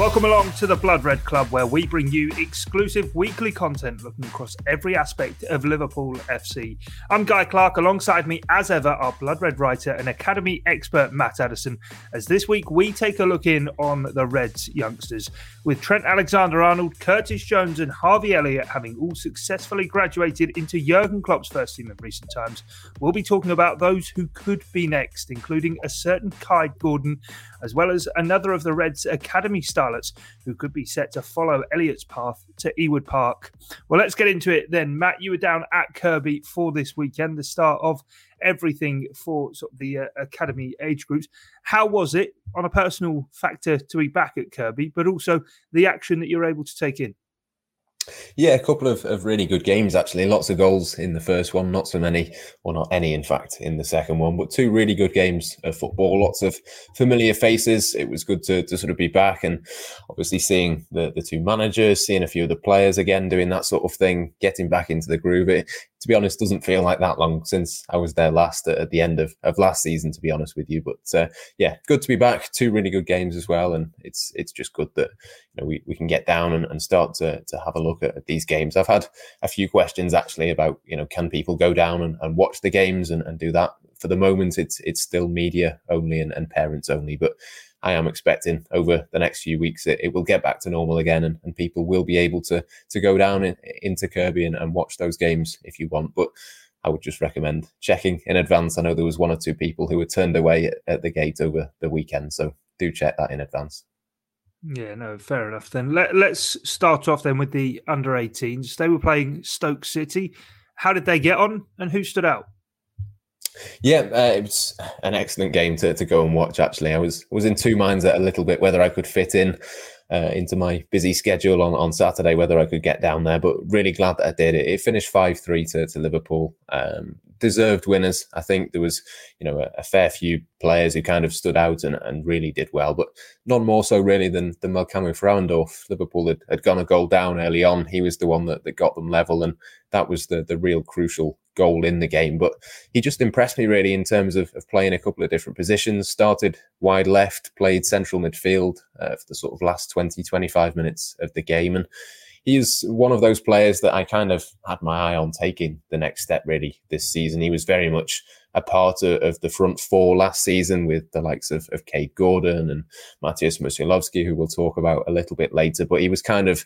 Welcome along to the Blood Red Club, where we bring you exclusive weekly content looking across every aspect of Liverpool FC. I'm Guy Clark, alongside me, as ever, our Blood Red writer and Academy expert Matt Addison. As this week we take a look in on the Reds youngsters, with Trent Alexander Arnold, Curtis Jones, and Harvey Elliott having all successfully graduated into Jurgen Klopp's first team in recent times. We'll be talking about those who could be next, including a certain Kaide Gordon, as well as another of the Reds' Academy starlets who could be set to follow Elliott's path to Ewood Park. Well, let's get into it then. Matt, you were down at Kirkby for this weekend, the start of everything for sort of the uh, academy age groups. How was it on a personal factor to be back at Kirkby, but also the action that you're able to take in? Yeah, a couple of, of really good games actually. Lots of goals in the first one, not so many, or not any, in fact, in the second one. But two really good games of football. Lots of familiar faces. It was good to, to sort of be back, and obviously seeing the the two managers, seeing a few of the players again doing that sort of thing, getting back into the groove. It, to be honest, doesn't feel like that long since I was there last at, at the end of, of last season. To be honest with you, but uh, yeah, good to be back. Two really good games as well, and it's it's just good that you know we, we can get down and, and start to to have a look at, at these games. I've had a few questions actually about you know can people go down and, and watch the games and, and do that. For the moment, it's it's still media only and, and parents only, but I am expecting over the next few weeks it, it will get back to normal again and, and people will be able to to go down in, into Kirkby and, and watch those games if you want. But I would just recommend checking in advance. I know there was one or two people who were turned away at, at the gate over the weekend, so do check that in advance. Yeah, no, fair enough. Then Let, let's start off then with the under 18s. They were playing Stoke City. How did they get on, and who stood out? Yeah, uh, it was an excellent game to, to go and watch. Actually, I was was in two minds a little bit whether I could fit in uh, into my busy schedule on, on Saturday, whether I could get down there. But really glad that I did. It, it finished five three to, to Liverpool. Um, deserved winners. I think there was, you know, a, a, fair few players who kind of stood out and, and really did well, but none more so really than than Melkamu Frauendorf. Liverpool had, had gone a goal down early on. He was the one that, that got them level, and that was the the real crucial goal in the game. But he just impressed me really in terms of, of playing a couple of different positions. Started wide left, played central midfield uh, for the sort of last 20, 25 minutes of the game, and he's one of those players that I kind of had my eye on taking the next step really this season. He was very much a part of, of the front four last season with the likes of, of Kaide Gordon and Mateusz Musialowski, who we'll talk about a little bit later. But he was kind of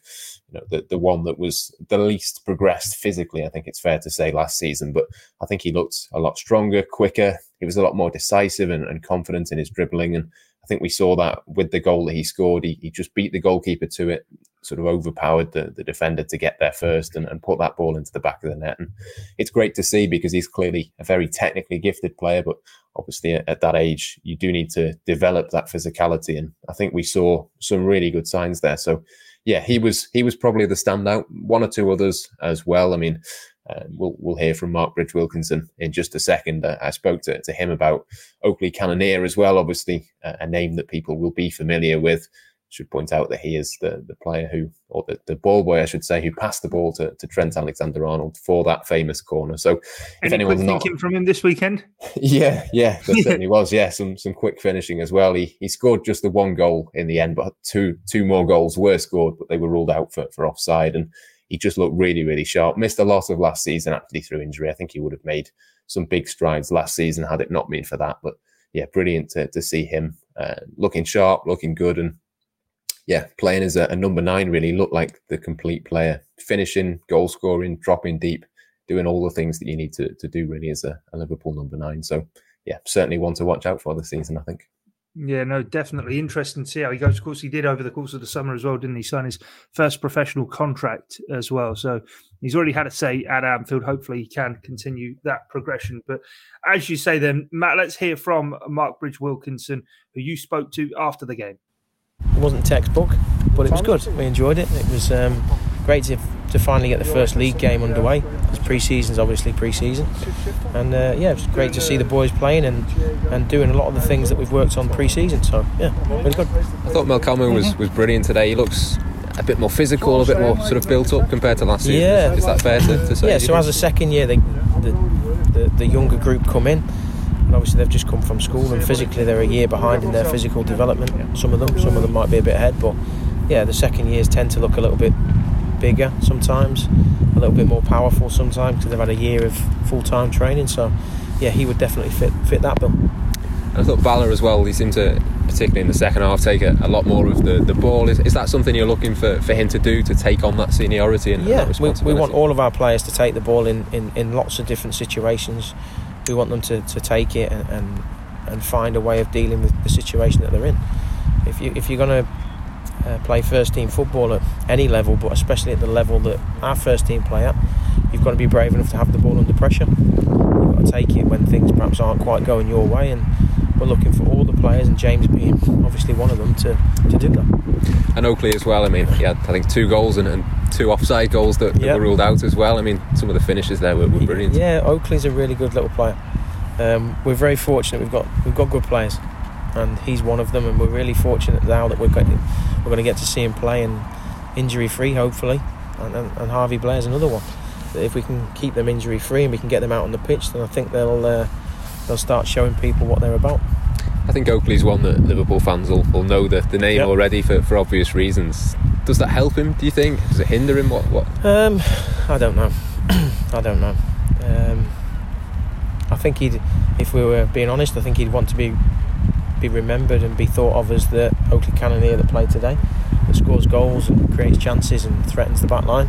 you know, the, the one that was the least progressed physically, I think it's fair to say, last season. But I think he looked a lot stronger, quicker. He was a lot more decisive and, and confident in his dribbling. And I think we saw that with the goal that he scored. He, he just beat the goalkeeper to it, sort of overpowered the, the defender to get there first and, and put that ball into the back of the net. And it's great to see because he's clearly a very technically gifted player, but obviously at, at that age, you do need to develop that physicality. And I think we saw some really good signs there. So yeah, he was he was probably the standout. One or two others as well. I mean, uh, we'll we'll hear from Marc Bridge Wilkinson in just a second. Uh, I spoke to, to him about Oakley Cannonier as well. Obviously, uh, a name that people will be familiar with should point out that he is the, the player who, or the, the ball boy, I should say, who passed the ball to, to Trent Alexander Arnold for that famous corner. So, if Any anyone's not thinking from him this weekend, yeah, yeah, there certainly was. Yeah, some some quick finishing as well. He he scored just the one goal in the end, but two two more goals were scored, but they were ruled out for, for offside. And he just looked really really sharp. Missed a lot of last season actually through injury. I think he would have made some big strides last season had it not been for that. But yeah, brilliant to, to see him uh, looking sharp, looking good, and yeah, playing as a, a, number nine really looked like the complete player, finishing, goal scoring, dropping deep, doing all the things that you need to, to do really as a, a Liverpool number nine. So, yeah, certainly one to watch out for this season, I think. Yeah, no, definitely interesting to see how he goes. Of course, he did over the course of the summer as well, didn't he? Sign his first professional contract as well. So he's already had a say at Anfield. Hopefully, he can continue that progression. But as you say, then, Matt, let's hear from Marc Bridge Wilkinson, who you spoke to after the game. It wasn't textbook, but it was good. We enjoyed it. It was um, great to, to finally get the first league game underway. Because pre-season's obviously pre-season, and uh, yeah, it was great to see the boys playing and, and doing a lot of the things that we've worked on pre-season. So yeah, really good. I thought Melkamu was was brilliant today. He looks a bit more physical, a bit more sort of built up compared to last year. Yeah, is that fair to, to say? Yeah. So as a second year, they, the, the the younger group come in. And obviously, they've just come from school, and physically, they're a year behind in their physical development. Some of them, some of them might be a bit ahead, but yeah, the second years tend to look a little bit bigger sometimes, a little bit more powerful sometimes because they've had a year of full time training. So, yeah, he would definitely fit fit that bill. And I thought Bala as well. He seemed to, particularly in the second half, take a, a lot more of the, the ball. Is, is that something you're looking for, for him to do to take on that seniority and yeah? And we, we want all of our players to take the ball in, in, in lots of different situations. We want them to, to take it and, and and find a way of dealing with the situation that they're in. If you if you're going to uh, play first team football at any level, but especially at the level that our first team play at, you've got to be brave enough to have the ball under pressure. You've got to take it when things perhaps aren't quite going your way, and we're looking for all the players, and James being obviously one of them, to, to do that. And Oakley as well. I mean, he had I think two goals and, and two offside goals that, that yep. were ruled out as well. I mean, some of the finishes there were, were brilliant. Yeah, Oakley's a really good little player. Um, we're very fortunate. We've got we've got good players and he's one of them. And we're really fortunate now that we're going to, we're going to get to see him play and injury free, hopefully. And, and, and, Harvey Blair's another one. If we can keep them injury free and we can get them out on the pitch, then I think they'll uh, they'll start showing people what they're about. I think Oakley's one that Liverpool fans will, will know the, the name yep. already for, for obvious reasons. Does that help him? Do you think? Does it hinder him? What? What? Um, I don't know. I don't know. Um, I think he'd, if we were being honest, I think he'd want to be be remembered and be thought of as the Oakley Cannonier that played today, that scores goals and creates chances and threatens the back line.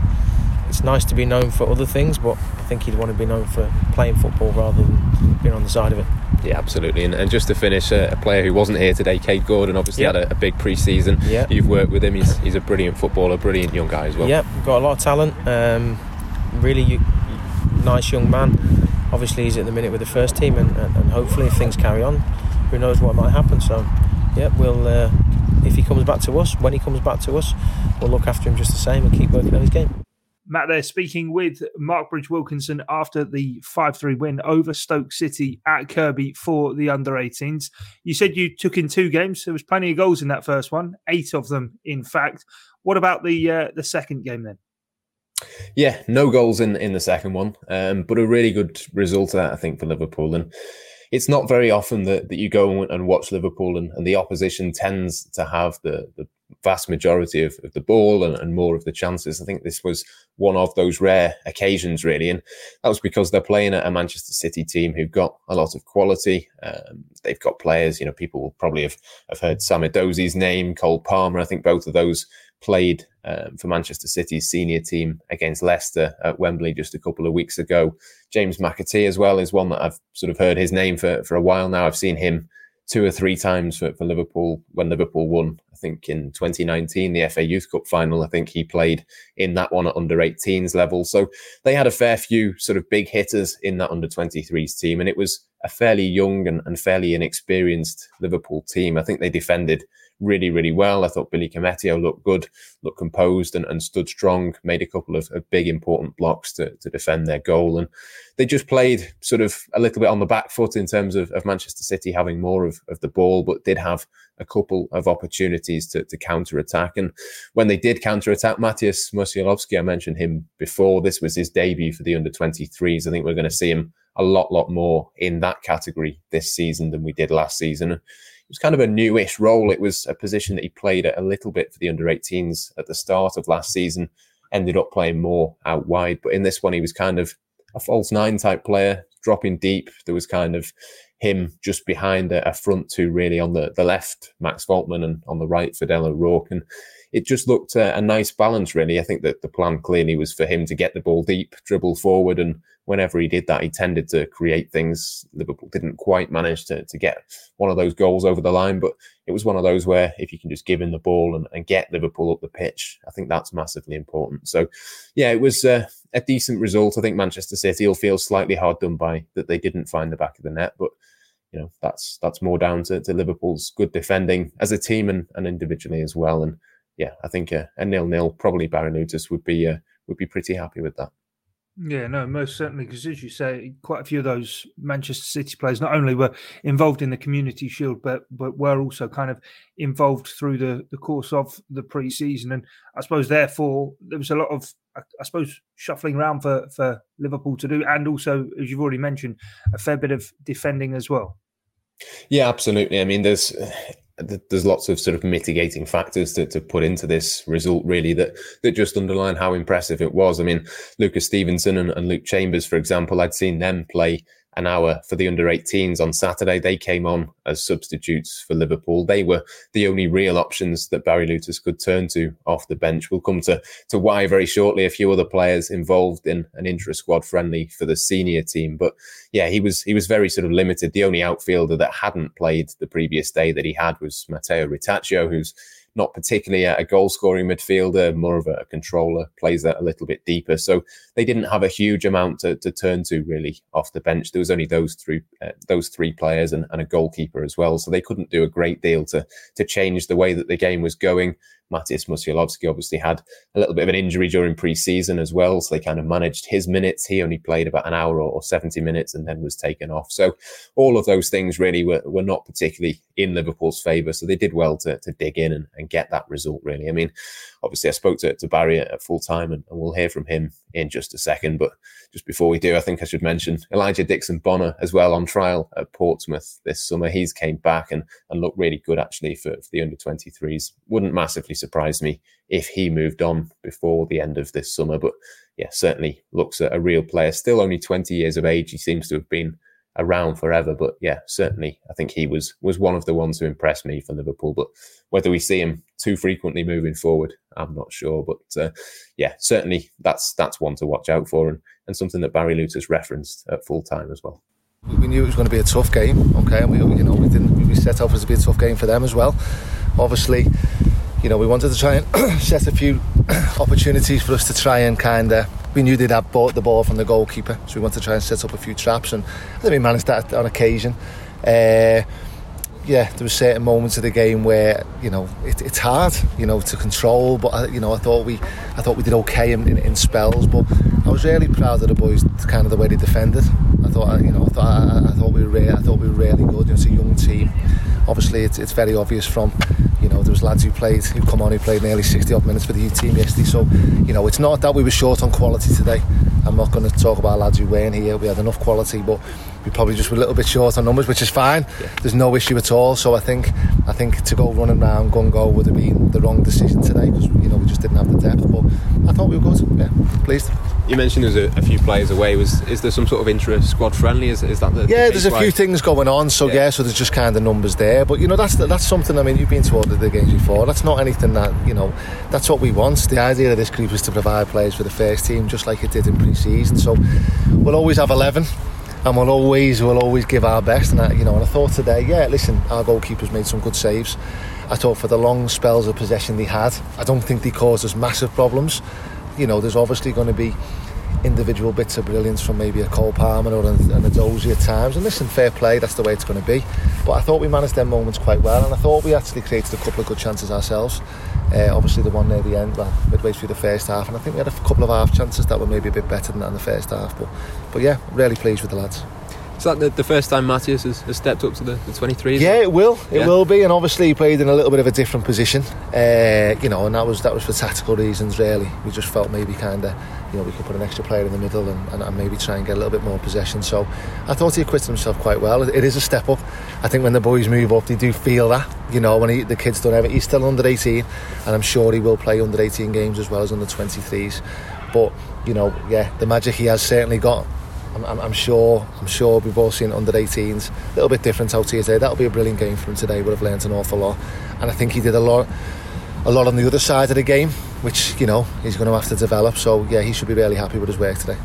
It's nice to be known for other things, but I think he'd want to be known for playing football rather than being on the side of it. Yeah, absolutely. And, and just to finish, uh, a player who wasn't here today, Kaide Gordon, obviously yep. had a, a, big pre-season. Yep. You've worked with him. He's, he's a brilliant footballer, brilliant young guy as well. Yeah, got a lot of talent. Um, really nice young man. Obviously, he's at the minute with the first team, and, and, and hopefully, if things carry on, who knows what might happen. So, yeah, we'll uh, if he comes back to us, when he comes back to us, we'll look after him just the same and keep working on his game. Matt there speaking with Marc Bridge Wilkinson after the 5 3 win over Stoke City at Kirkby for the under 18s. You said you took in two games. There was plenty of goals in that first one, eight of them, in fact. What about the uh, the second game then? Yeah, no goals in, in the second one, um, but a really good result, of that, I think, for Liverpool. And it's not very often that, that you go and watch Liverpool and, and the opposition tends to have the, the vast majority of, of the ball and, and, more of the chances. I think this was one of those rare occasions, really. And that was because they're playing at a Manchester City team who've got a lot of quality. Um, they've got players, you know, people will probably have, have heard Sam Edozie's name, Cole Palmer. I think both of those played um, for Manchester City's senior team against Leicester at Wembley just a couple of weeks ago. James McAtee as well is one that I've sort of heard his name for, for a while now. I've seen him two or three times for, for Liverpool when Liverpool won. I think in 2019, the FA Youth Cup final, I think he played in that one at under 18s level. So they had a fair few sort of big hitters in that under 23s team. And it was a fairly young and, and fairly inexperienced Liverpool team. I think they defended really, really well. I thought Billy Koumetio oh, looked good, looked composed and, and stood strong, made a couple of, of, big important blocks to, to defend their goal. And they just played sort of a little bit on the back foot in terms of, of Manchester City having more of, of the ball, but did have a couple of opportunities to, to counter attack. And when they did counter attack, Mateusz Musialowski, I mentioned him before, this was his debut for the under 23s. I think we're going to see him a lot, lot more in that category this season than we did last season was kind of a newish role. It was a position that he played a little bit for the under 18s at the start of last season, ended up playing more out wide. But in this one, he was kind of a false nine type player, dropping deep. There was kind of him just behind a, a front two, really on the, the left, Max Woltman, and on the right, Fidel O'Rourke. And it just looked a, a, nice balance, really. I think that the plan clearly was for him to get the ball deep, dribble forward, and whenever he did that, he tended to create things. Liverpool didn't quite manage to, to get one of those goals over the line, but it was one of those where if you can just give him the ball and, and get Liverpool up the pitch, I think that's massively important. So, yeah, it was uh, a decent result. I think Manchester City will feel slightly hard done by that they didn't find the back of the net, but you know that's that's more down to, to Liverpool's good defending as a team and, and individually as well. And yeah, I think a, a nil nil probably Barry would be uh, would be pretty happy with that. Yeah, no, most certainly, because as you say, quite a few of those Manchester City players not only were involved in the Community Shield, but but were also kind of involved through the, the course of the pre-season, and I suppose therefore there was a lot of, I, I suppose, shuffling around for for Liverpool to do, and also, as you've already mentioned, a fair bit of defending as well. Yeah, absolutely. I mean, there's there's lots of sort of mitigating factors to, to put into this result really that that just underline how impressive it was. I mean, Lucas Stephenson and, and Luke Chambers, for example, I'd seen them play an hour for the under 18s on Saturday. They came on as substitutes for Liverpool. They were the only real options that Barry Lewtas could turn to off the bench. We'll come to, to why very shortly. A few other players involved in an intra squad friendly for the senior team. But yeah, he was he was very sort of limited. The only outfielder that hadn't played the previous day that he had was Matteo Ritaccio, who's not particularly a goal scoring midfielder, more of a controller, plays that a little bit deeper. So they didn't have a huge amount to, to turn to really off the bench. There was only those three uh, those three players and, and, a goalkeeper as well. So they couldn't do a great deal to to change the way that the game was going. Mateusz Musialowski obviously had a little bit of an injury during pre-season as well, so they kind of managed his minutes. He only played about an hour or 70 minutes and then was taken off. So all of those things really were, were not particularly in Liverpool's favour. So they did well to, to dig in and, and get that result, really. I mean, obviously I spoke to, to Barry at, full time and, and, we'll hear from him in just a second. But just before we do, I think I should mention Elijah Dixon Bonner as well on trial at Portsmouth this summer. He's came back and, and looked really good actually for, for the under 23s. Wouldn't massively surprise me if he moved on before the end of this summer. But yeah, certainly looks a, a real player. Still only 20 years of age. He seems to have been around forever. But yeah, certainly, I think he was was one of the ones who impressed me for Liverpool. But whether we see him too frequently moving forward, I'm not sure. But uh, yeah, certainly that's that's one to watch out for, and and something that Barry Lewtas referenced at full time as well. We knew it was going to be a tough game, okay, and we you know we didn't we set up as a bit tough game for them as well. Obviously, you know we wanted to try and set a few opportunities for us to try and kind of we knew they'd have bought the ball from the goalkeeper, so we wanted to try and set up a few traps, and I think we managed that on occasion. Uh, yeah, there were certain moments of the game where you know it, it's hard, you know, to control. But I, you know, I thought we, I thought we did okay in, in, in, spells. But I was really proud of the boys, kind of the way they defended. I thought, you know, I thought, I, I thought we were, really, I thought we were really good. You know, it's a young team. Obviously, it's, it's very obvious from, you know, there was lads who played, who come on, who played nearly 60 odd minutes for the U team yesterday. So, you know, it's not that we were short on quality today. I'm not going to talk about lads who weren't here. We had enough quality, but we probably just were a little bit short on numbers, which is fine. Yeah. There's no issue at all. So I think I think to go running around gun go would have been the wrong decision today because you know we just didn't have the depth. But I thought we were good. Yeah, pleased. You mentioned there's a, a few players away. Was is there some sort of interest squad friendly? Is, is that the yeah? The there's a few things going on. So yeah. yeah. so there's just kind of numbers there. But you know that's that's something. I mean, you've been to all the games before. That's not anything that you know. That's what we want. The idea of this group is to provide players for the first team, just like it did in pre-season. So we'll always have eleven and we'll always we'll always give our best. And I, you know, and I thought today, yeah, listen, our goalkeepers made some good saves. I thought for the long spells of possession they had, I don't think they caused us massive problems. You know, there's obviously going to be individual bits of brilliance from maybe a Cole Palmer or an, an at times. And listen, fair play, that's the way it's going to be. But I thought we managed them moments quite well, and I thought we actually created a couple of good chances ourselves. Uh, obviously, the one near the end, well, midway through the first half, and I think we had a couple of half chances that were maybe a bit better than that in the first half. But, but yeah, really pleased with the lads. Is that the, the first time Mateusz has, has, stepped up to the, the 23? Yeah, it will. It yeah. will be, and obviously he played in a little bit of a different position. Uh, you know, and that was that was for tactical reasons. Really, we just felt maybe kind of, you know, we could put an extra player in the middle and, and, and, maybe try and get a little bit more possession. So I thought he acquitted himself quite well. It, it is a step up. I think when the boys move up, they do feel that. You know, when he, the kids don't have it. he's still under 18, and I'm sure he will play under 18 games as well as under 23s. But you know, yeah, the magic he has certainly got I'm, I'm, sure I'm sure we've all seen under 18s a little bit different out here today that'll be a brilliant game for him today would have learned an awful lot and I think he did a lot a lot on the other side of the game which you know he's going to have to develop so yeah he should be really happy with his work today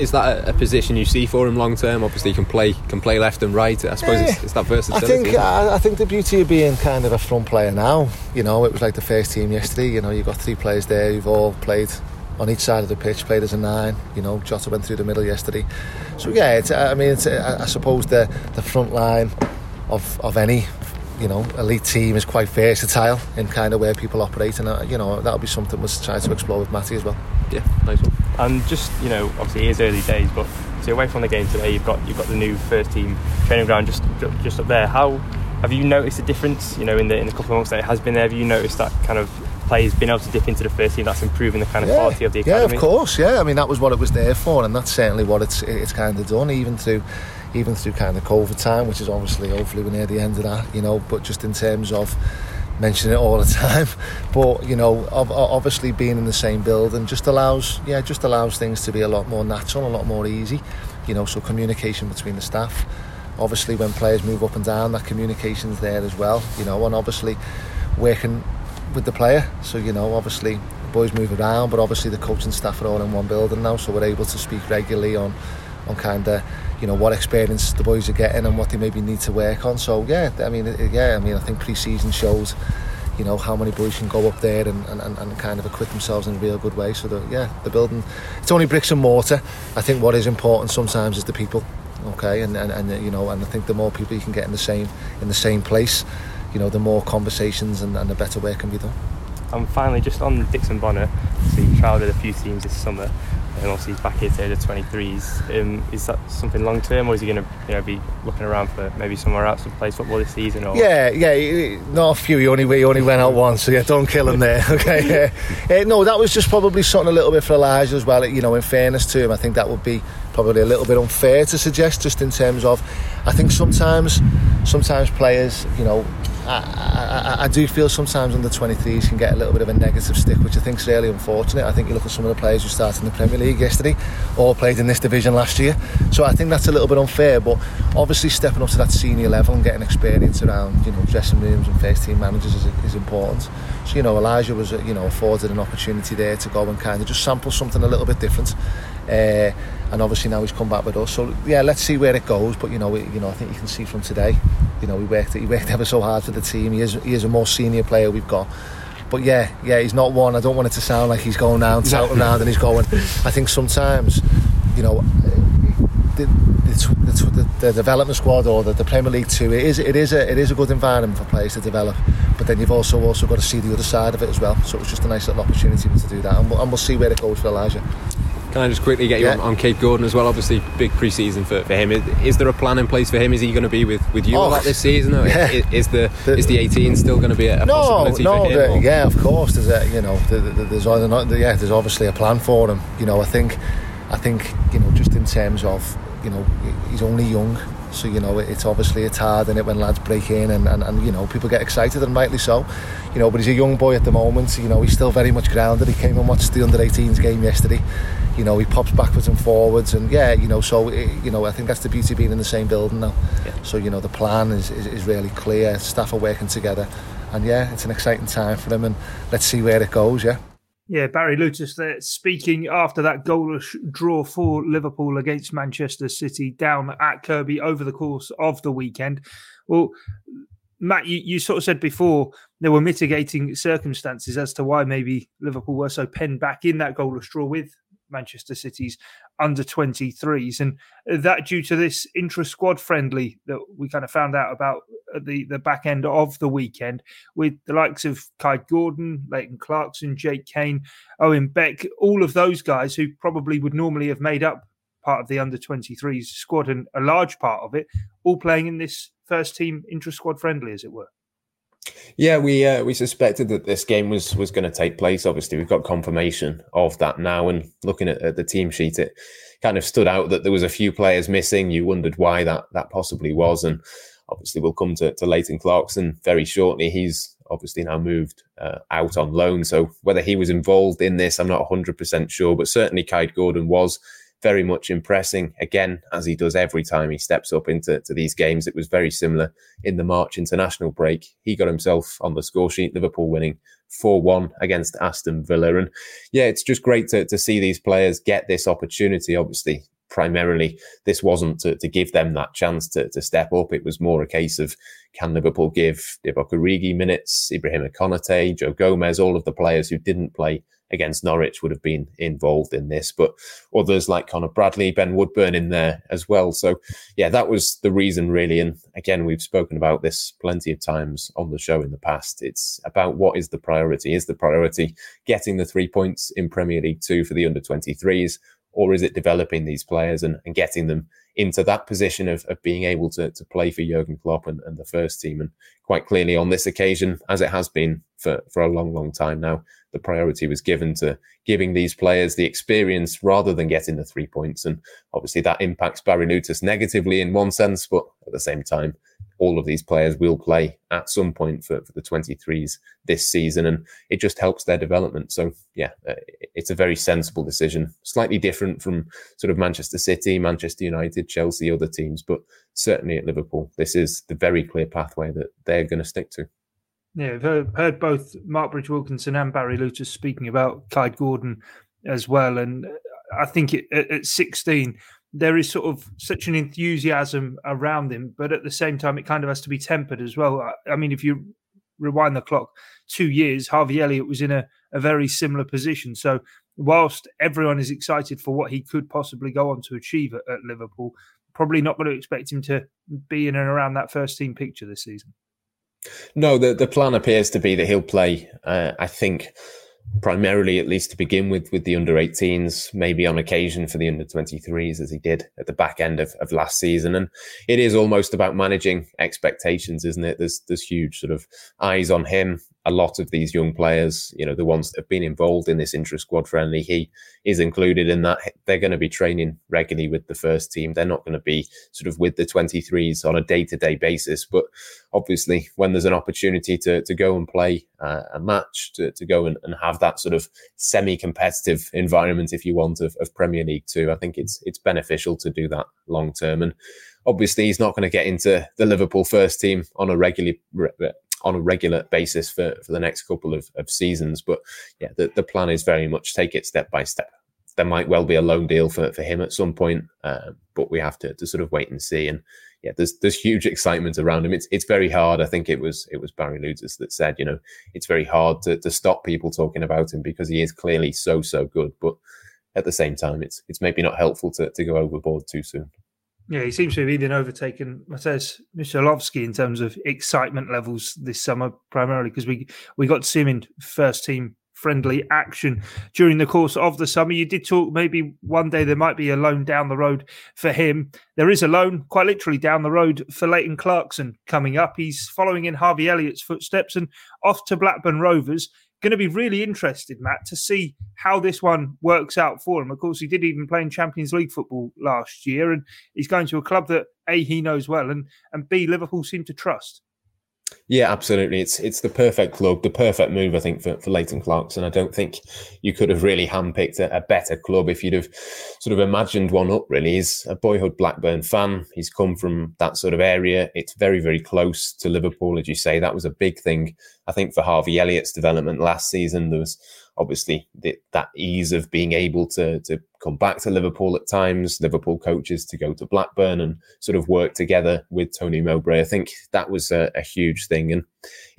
is that a, position you see for him long term? Obviously, he can play can play left and right. I suppose it's, eh, it's, that versatility. I think I, I, think the beauty of being kind of a front player now, you know, it was like the first team yesterday. You know, you've got three players there who've all played on each side of the pitch, played as a nine. You know, Jota went through the middle yesterday. So yeah, it's, I mean, it's, I suppose the the front line of of any you know elite team is quite versatile in kind of where people operate, and uh, you know that'll be something we'll try to explore with Matty as well. Yeah, nice one. And just you know, obviously it is early days, but so away from the game today, you've got you've got the new first team training ground just just up there. How have you noticed a difference? You know, in the in the couple of months that it has been there, have you noticed that kind of players being able to dip into the first team that's improving the kind of yeah, quality of the academy? Yeah, of course. Yeah, I mean that was what it was there for, and that's certainly what it's it's kind of done, even through even through kind of COVID time, which is obviously hopefully we're near the end of that, you know. But just in terms of mentioning it all the time, but you know, obviously being in the same building just allows, yeah, just allows things to be a lot more natural, a lot more easy, you know. So communication between the staff. Obviously, when players move up and down, that communication's there as well, you know, and obviously working with the player. So you know, obviously the boys move around, but obviously the coaching staff are all in one building now, so we're able to speak regularly on on kind of you know what experience the boys are getting and what they maybe need to work on. So yeah, I mean yeah, I mean I think pre-season shows you know how many boys can go up there and, and, and kind of equip themselves in a real good way. So that yeah, the building it's only bricks and mortar. I think what is important sometimes is the people. Okay, and, and, and you know, and I think the more people you can get in the same in the same place, you know, the more conversations and, and the better work can be done. And finally, just on Dixon Bonner, so you trialled with a few teams this summer and obviously he's back here to the 23s. Um, is that something long term, or is he going to you know, be looking around for maybe somewhere else to play football this season? Or? Yeah, yeah, not a few. He only he only went out once, so yeah, don't kill him there. Okay, yeah. uh, no, that was just probably something a little bit for Elijah as well. You know, in fairness to him, I think that would be probably a little bit unfair to suggest, just in terms of, I think sometimes, sometimes players, you know, I, I, I, do feel sometimes under 23s can get a little bit of a negative stick, which I think is really unfortunate. I think you look at some of the players who started in the Premier League yesterday, all played in this division last year. So I think that's a little bit unfair. But obviously, stepping up to that senior level and getting experience around, you know, dressing rooms and first team managers is, is important. So you know, Elijah was, you know, afforded an opportunity there to go and kind of just sample something a little bit different. Uh, and obviously now he's come back with us. So yeah, let's see where it goes. But you know, we, you know, I think you can see from today, you know, he worked he worked ever so hard for the team. He is he is a more senior player we've got. But yeah, yeah, he's not one. I don't want it to sound like he's going down, touting around, and he's going. I think sometimes, you know, the, the, the, the development squad or the, the Premier League Two, it is it is a it is a good environment for players to develop. But then you've also also got to see the other side of it as well. So it was just a nice little opportunity to do that, and we'll, and we'll see where it goes for Elijah. Can I just quickly get you yeah. on, on Kaide Gordon as well? Obviously, big pre-season for, for him. Is, is, there a plan in place for him? Is he going to be with, with you oh, a lot this season? Or yeah. is, is, the, the is the 18 still going to be a, a no, possibility no, for him? The, yeah, of course. There's a, you know, there's either not, yeah, there's obviously a plan for him. You know, I think, I think, you know, just in terms of, you know, he's only young. So you know it's obviously it's hard in it when lads break in and, and, and you know people get excited and rightly so you know but he's a young boy at the moment you know he's still very much grounded he came and watched the under 18s game yesterday you know he pops backwards and forwards and yeah you know so it, you know I think that's the beauty of being in the same building now yeah. so you know the plan is, is, is really clear staff are working together and yeah it's an exciting time for them and let's see where it goes yeah yeah, Barry Lewtas there speaking after that goalless draw for Liverpool against Manchester City down at Kirkby over the course of the weekend. Well, Matt, you, you sort of said before there were mitigating circumstances as to why maybe Liverpool were so penned back in that goalless draw with Manchester City's under 23s. And uh, that due to this intra squad friendly that we kind of found out about at the, the back end of the weekend with the likes of Kaide Gordon, Leighton Clarkson, Jake Cain, Owen Beck, all of those guys who probably would normally have made up part of the under 23s squad and a large part of it, all playing in this first team intra squad friendly, as it were. Yeah, we uh, we suspected that this game was was going to take place. Obviously, we've got confirmation of that now. And looking at, at, the team sheet, it kind of stood out that there was a few players missing. You wondered why that that possibly was. And obviously, we'll come to, to Leighton Clarkson very shortly. He's obviously now moved uh, out on loan. So whether he was involved in this, I'm not 100% sure. But certainly, Kaide Gordon was very much impressing again as he does every time he steps up into to these games. It was very similar in the March international break. He got himself on the score sheet, Liverpool winning 4 1 against Aston Villa. And yeah, it's just great to, to see these players get this opportunity. Obviously, primarily, this wasn't to, to give them that chance to, to step up. It was more a case of can Liverpool give Divock Origi minutes, Ibrahim Konate, Joe Gomez, all of the players who didn't play against Norwich would have been involved in this, but others like Conor Bradley, Ben Woodburn in there as well. So, yeah, that was the reason really. And again, we've spoken about this plenty of times on the show in the past. It's about what is the priority? Is the priority getting the three points in Premier League Two for the under 23s? Or is it developing these players and, and getting them into that position of, of being able to, to play for Jurgen Klopp and, and the first team? And quite clearly on this occasion, as it has been for, for a long, long time now, the priority was given to giving these players the experience rather than getting the three points. And obviously that impacts Barry Lewtas negatively in one sense, but at the same time, all of these players will play at some point for, for the 23s this season, and it just helps their development. So, yeah, uh, it's a very sensible decision. Slightly different from sort of Manchester City, Manchester United, Chelsea, other teams, but certainly at Liverpool, this is the very clear pathway that they're going to stick to. Yeah, I've heard, both Marc Bridge Wilkinson and Barry Lewtas speaking about Kaide Gordon as well. And I think it, at 16, there is sort of such an enthusiasm around him, but at the same time, it kind of has to be tempered as well. I, mean, if you rewind the clock two years, Harvey Elliott was in a, a very similar position. So, whilst everyone is excited for what he could possibly go on to achieve at, at Liverpool, probably not going to expect him to be in and around that first team picture this season. No, the the plan appears to be that he'll play. Uh, I think primarily, at least to begin with, with the under 18s, maybe on occasion for the under 23s, as he did at the back end of, of last season. And it is almost about managing expectations, isn't it? There's there's huge sort of eyes on him a lot of these young players, you know, the ones that have been involved in this intra squad friendly, he is included in that. They're going to be training regularly with the first team. They're not going to be sort of with the 23s on a day to day basis. But obviously, when there's an opportunity to, to go and play uh, a match, to, to go and, and have that sort of semi competitive environment, if you want, of, of Premier League Two, I think it's, it's beneficial to do that long term. And obviously, he's not going to get into the Liverpool first team on a regular on a regular basis for, for the next couple of, of seasons. But yeah, the, the plan is very much take it step by step. There might well be a loan deal for, for him at some point, uh, but we have to, to sort of wait and see. And yeah, there's there's huge excitement around him. It's it's very hard. I think it was it was Barry Lewtas that said, you know, it's very hard to, to stop people talking about him because he is clearly so so good. But at the same time, it's it's maybe not helpful to, to go overboard too soon. Yeah, he seems to have even overtaken Mateusz Musiałowski in terms of excitement levels this summer, primarily because we we got to see him in first team friendly action during the course of the summer. You did talk maybe one day there might be a loan down the road for him. There is a loan quite literally down the road for Leighton Clarkson coming up. He's following in Harvey Elliott's footsteps and off to Blackburn Rovers going to be really interested, Matt, to see how this one works out for him. Of course, he did even play in Champions League football last year, and he's going to a club that A, he knows well, and, and B, Liverpool seem to trust. Yeah, absolutely. It's it's the perfect club, the perfect move, I think, for, for Leighton Clarkson. I don't think you could have really handpicked a, a better club if you'd have sort of imagined one up, really. He's a boyhood Blackburn fan. He's come from that sort of area. It's very, very close to Liverpool, as you say. That was a big thing, I think, for Harvey Elliott's development last season. There was obviously the, that ease of being able to to come back to Liverpool at times, Liverpool coaches to go to Blackburn and sort of work together with Tony Mowbray. I think that was a, a, huge thing. And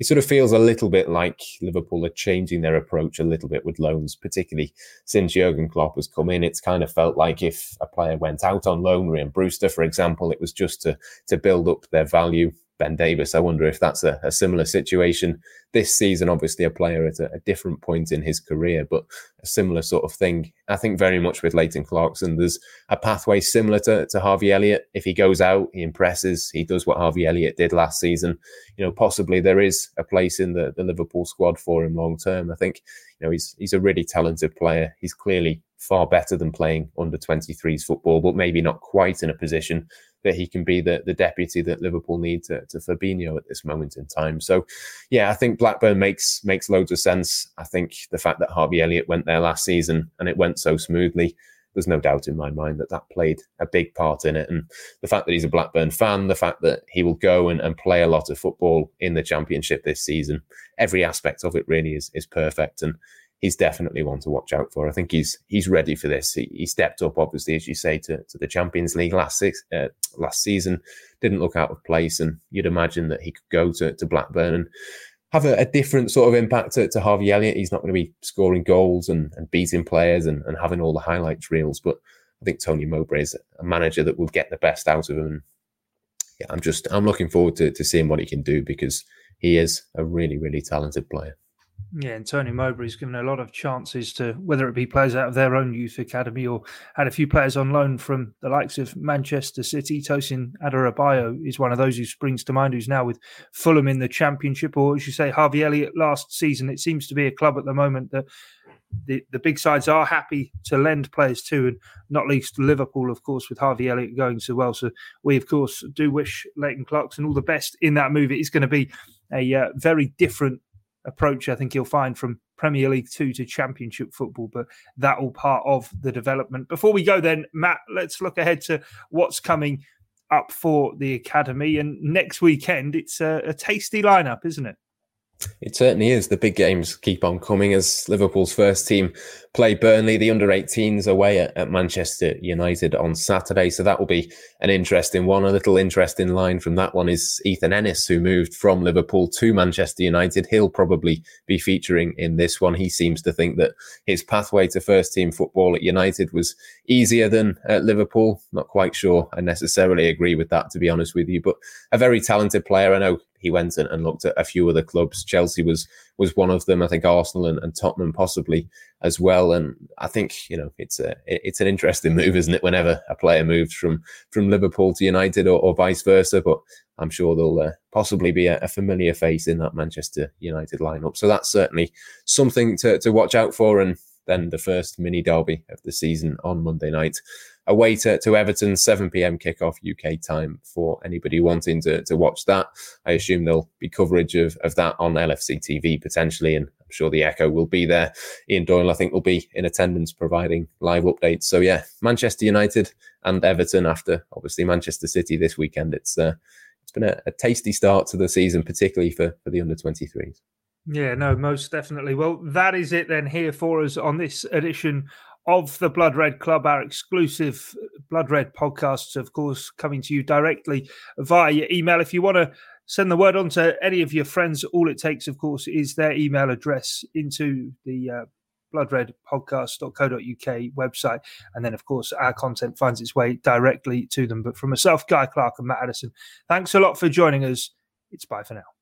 it sort of feels a little bit like Liverpool are changing their approach a little bit with loans, particularly since Jurgen Klopp has come in. It's kind of felt like if a player went out on loan, Ryan Brewster, for example, it was just to, to build up their value Ben Davies. I wonder if that's a, a similar situation this season. Obviously, a player at a, a, different point in his career, but a similar sort of thing. I think very much with Leighton Clarkson, there's a pathway similar to, to Harvey Elliott. If he goes out, he impresses. He does what Harvey Elliott did last season. You know, possibly there is a place in the, the Liverpool squad for him long term. I think you know he's he's a really talented player. He's clearly far better than playing under 23s football, but maybe not quite in a position that he can be the, the deputy that Liverpool need to, to Fabinho at this moment in time. So, yeah, I think Blackburn makes makes loads of sense. I think the fact that Harvey Elliott went there last season and it went so smoothly, there's no doubt in my mind that that played a big part in it. And the fact that he's a Blackburn fan, the fact that he will go and, and play a lot of football in the Championship this season, every aspect of it really is is perfect. And he's definitely one to watch out for. I think he's he's ready for this. He, he stepped up, obviously, as you say, to, to the Champions League last six, uh, last season. Didn't look out of place, and you'd imagine that he could go to, to Blackburn and have a, a, different sort of impact to, to, Harvey Elliott. He's not going to be scoring goals and, and beating players and, and, having all the highlights reels, but I think Tony Mowbray is a manager that will get the best out of him. yeah, I'm just I'm looking forward to, to seeing what he can do because he is a really really talented player. Yeah, and Tony Mowbray's given a lot of chances to whether it be players out of their own youth academy or had a few players on loan from the likes of Manchester City. Tosin Adarabioyo is one of those who springs to mind, who's now with Fulham in the Championship, or as you say, Harvey Elliott last season. It seems to be a club at the moment that the, the big sides are happy to lend players to, and not least Liverpool, of course, with Harvey Elliott going so well. So we, of course, do wish Leighton Clarkson all the best in that move. It is going to be a uh, very different approach I think you'll find from Premier League Two to Championship football, but that all part of the development. Before we go, then, Matt, let's look ahead to what's coming up for the academy. And next weekend, it's a, a tasty lineup, isn't it? It certainly is. The big games keep on coming as Liverpool's first team play Burnley, the under 18s away at, at, Manchester United on Saturday. So that will be an interesting one. A little interesting line from that one is Ethan Ennis, who moved from Liverpool to Manchester United. He'll probably be featuring in this one. He seems to think that his pathway to first team football at United was easier than at Liverpool. Not quite sure I necessarily agree with that, to be honest with you, but a very talented player. I know he went and, and looked at a few other clubs. Chelsea was was one of them. I think Arsenal and, and Tottenham possibly as well. And I think you know it's a it's an interesting move, isn't it? Whenever a player moves from from Liverpool to United or, or vice versa, but I'm sure there'll uh, possibly be a, a, familiar face in that Manchester United lineup. So that's certainly something to to watch out for. And then the first mini derby of the season on Monday night away to, to Everton, 7 p.m. kickoff UK time for anybody wanting to, to watch that. I assume there'll be coverage of, of that on LFC TV potentially, and I'm sure the Echo will be there. Ian Doyle, I think, will be in attendance providing live updates. So, yeah, Manchester United and Everton after obviously Manchester City this weekend. It's uh, it's been a, a tasty start to the season, particularly for, for the under 23s. Yeah, no, most definitely. Well, that is it then here for us on this edition of the Blood Red Club, our exclusive Blood Red podcasts, of course, coming to you directly via your email. If you want to send the word on to any of your friends, all it takes, of course, is their email address into the uh, bloodredpodcast.co.uk website. And then, of course, our content finds its way directly to them. But from myself, Guy Clark, and Matt Addison, thanks a lot for joining us. It's bye for now.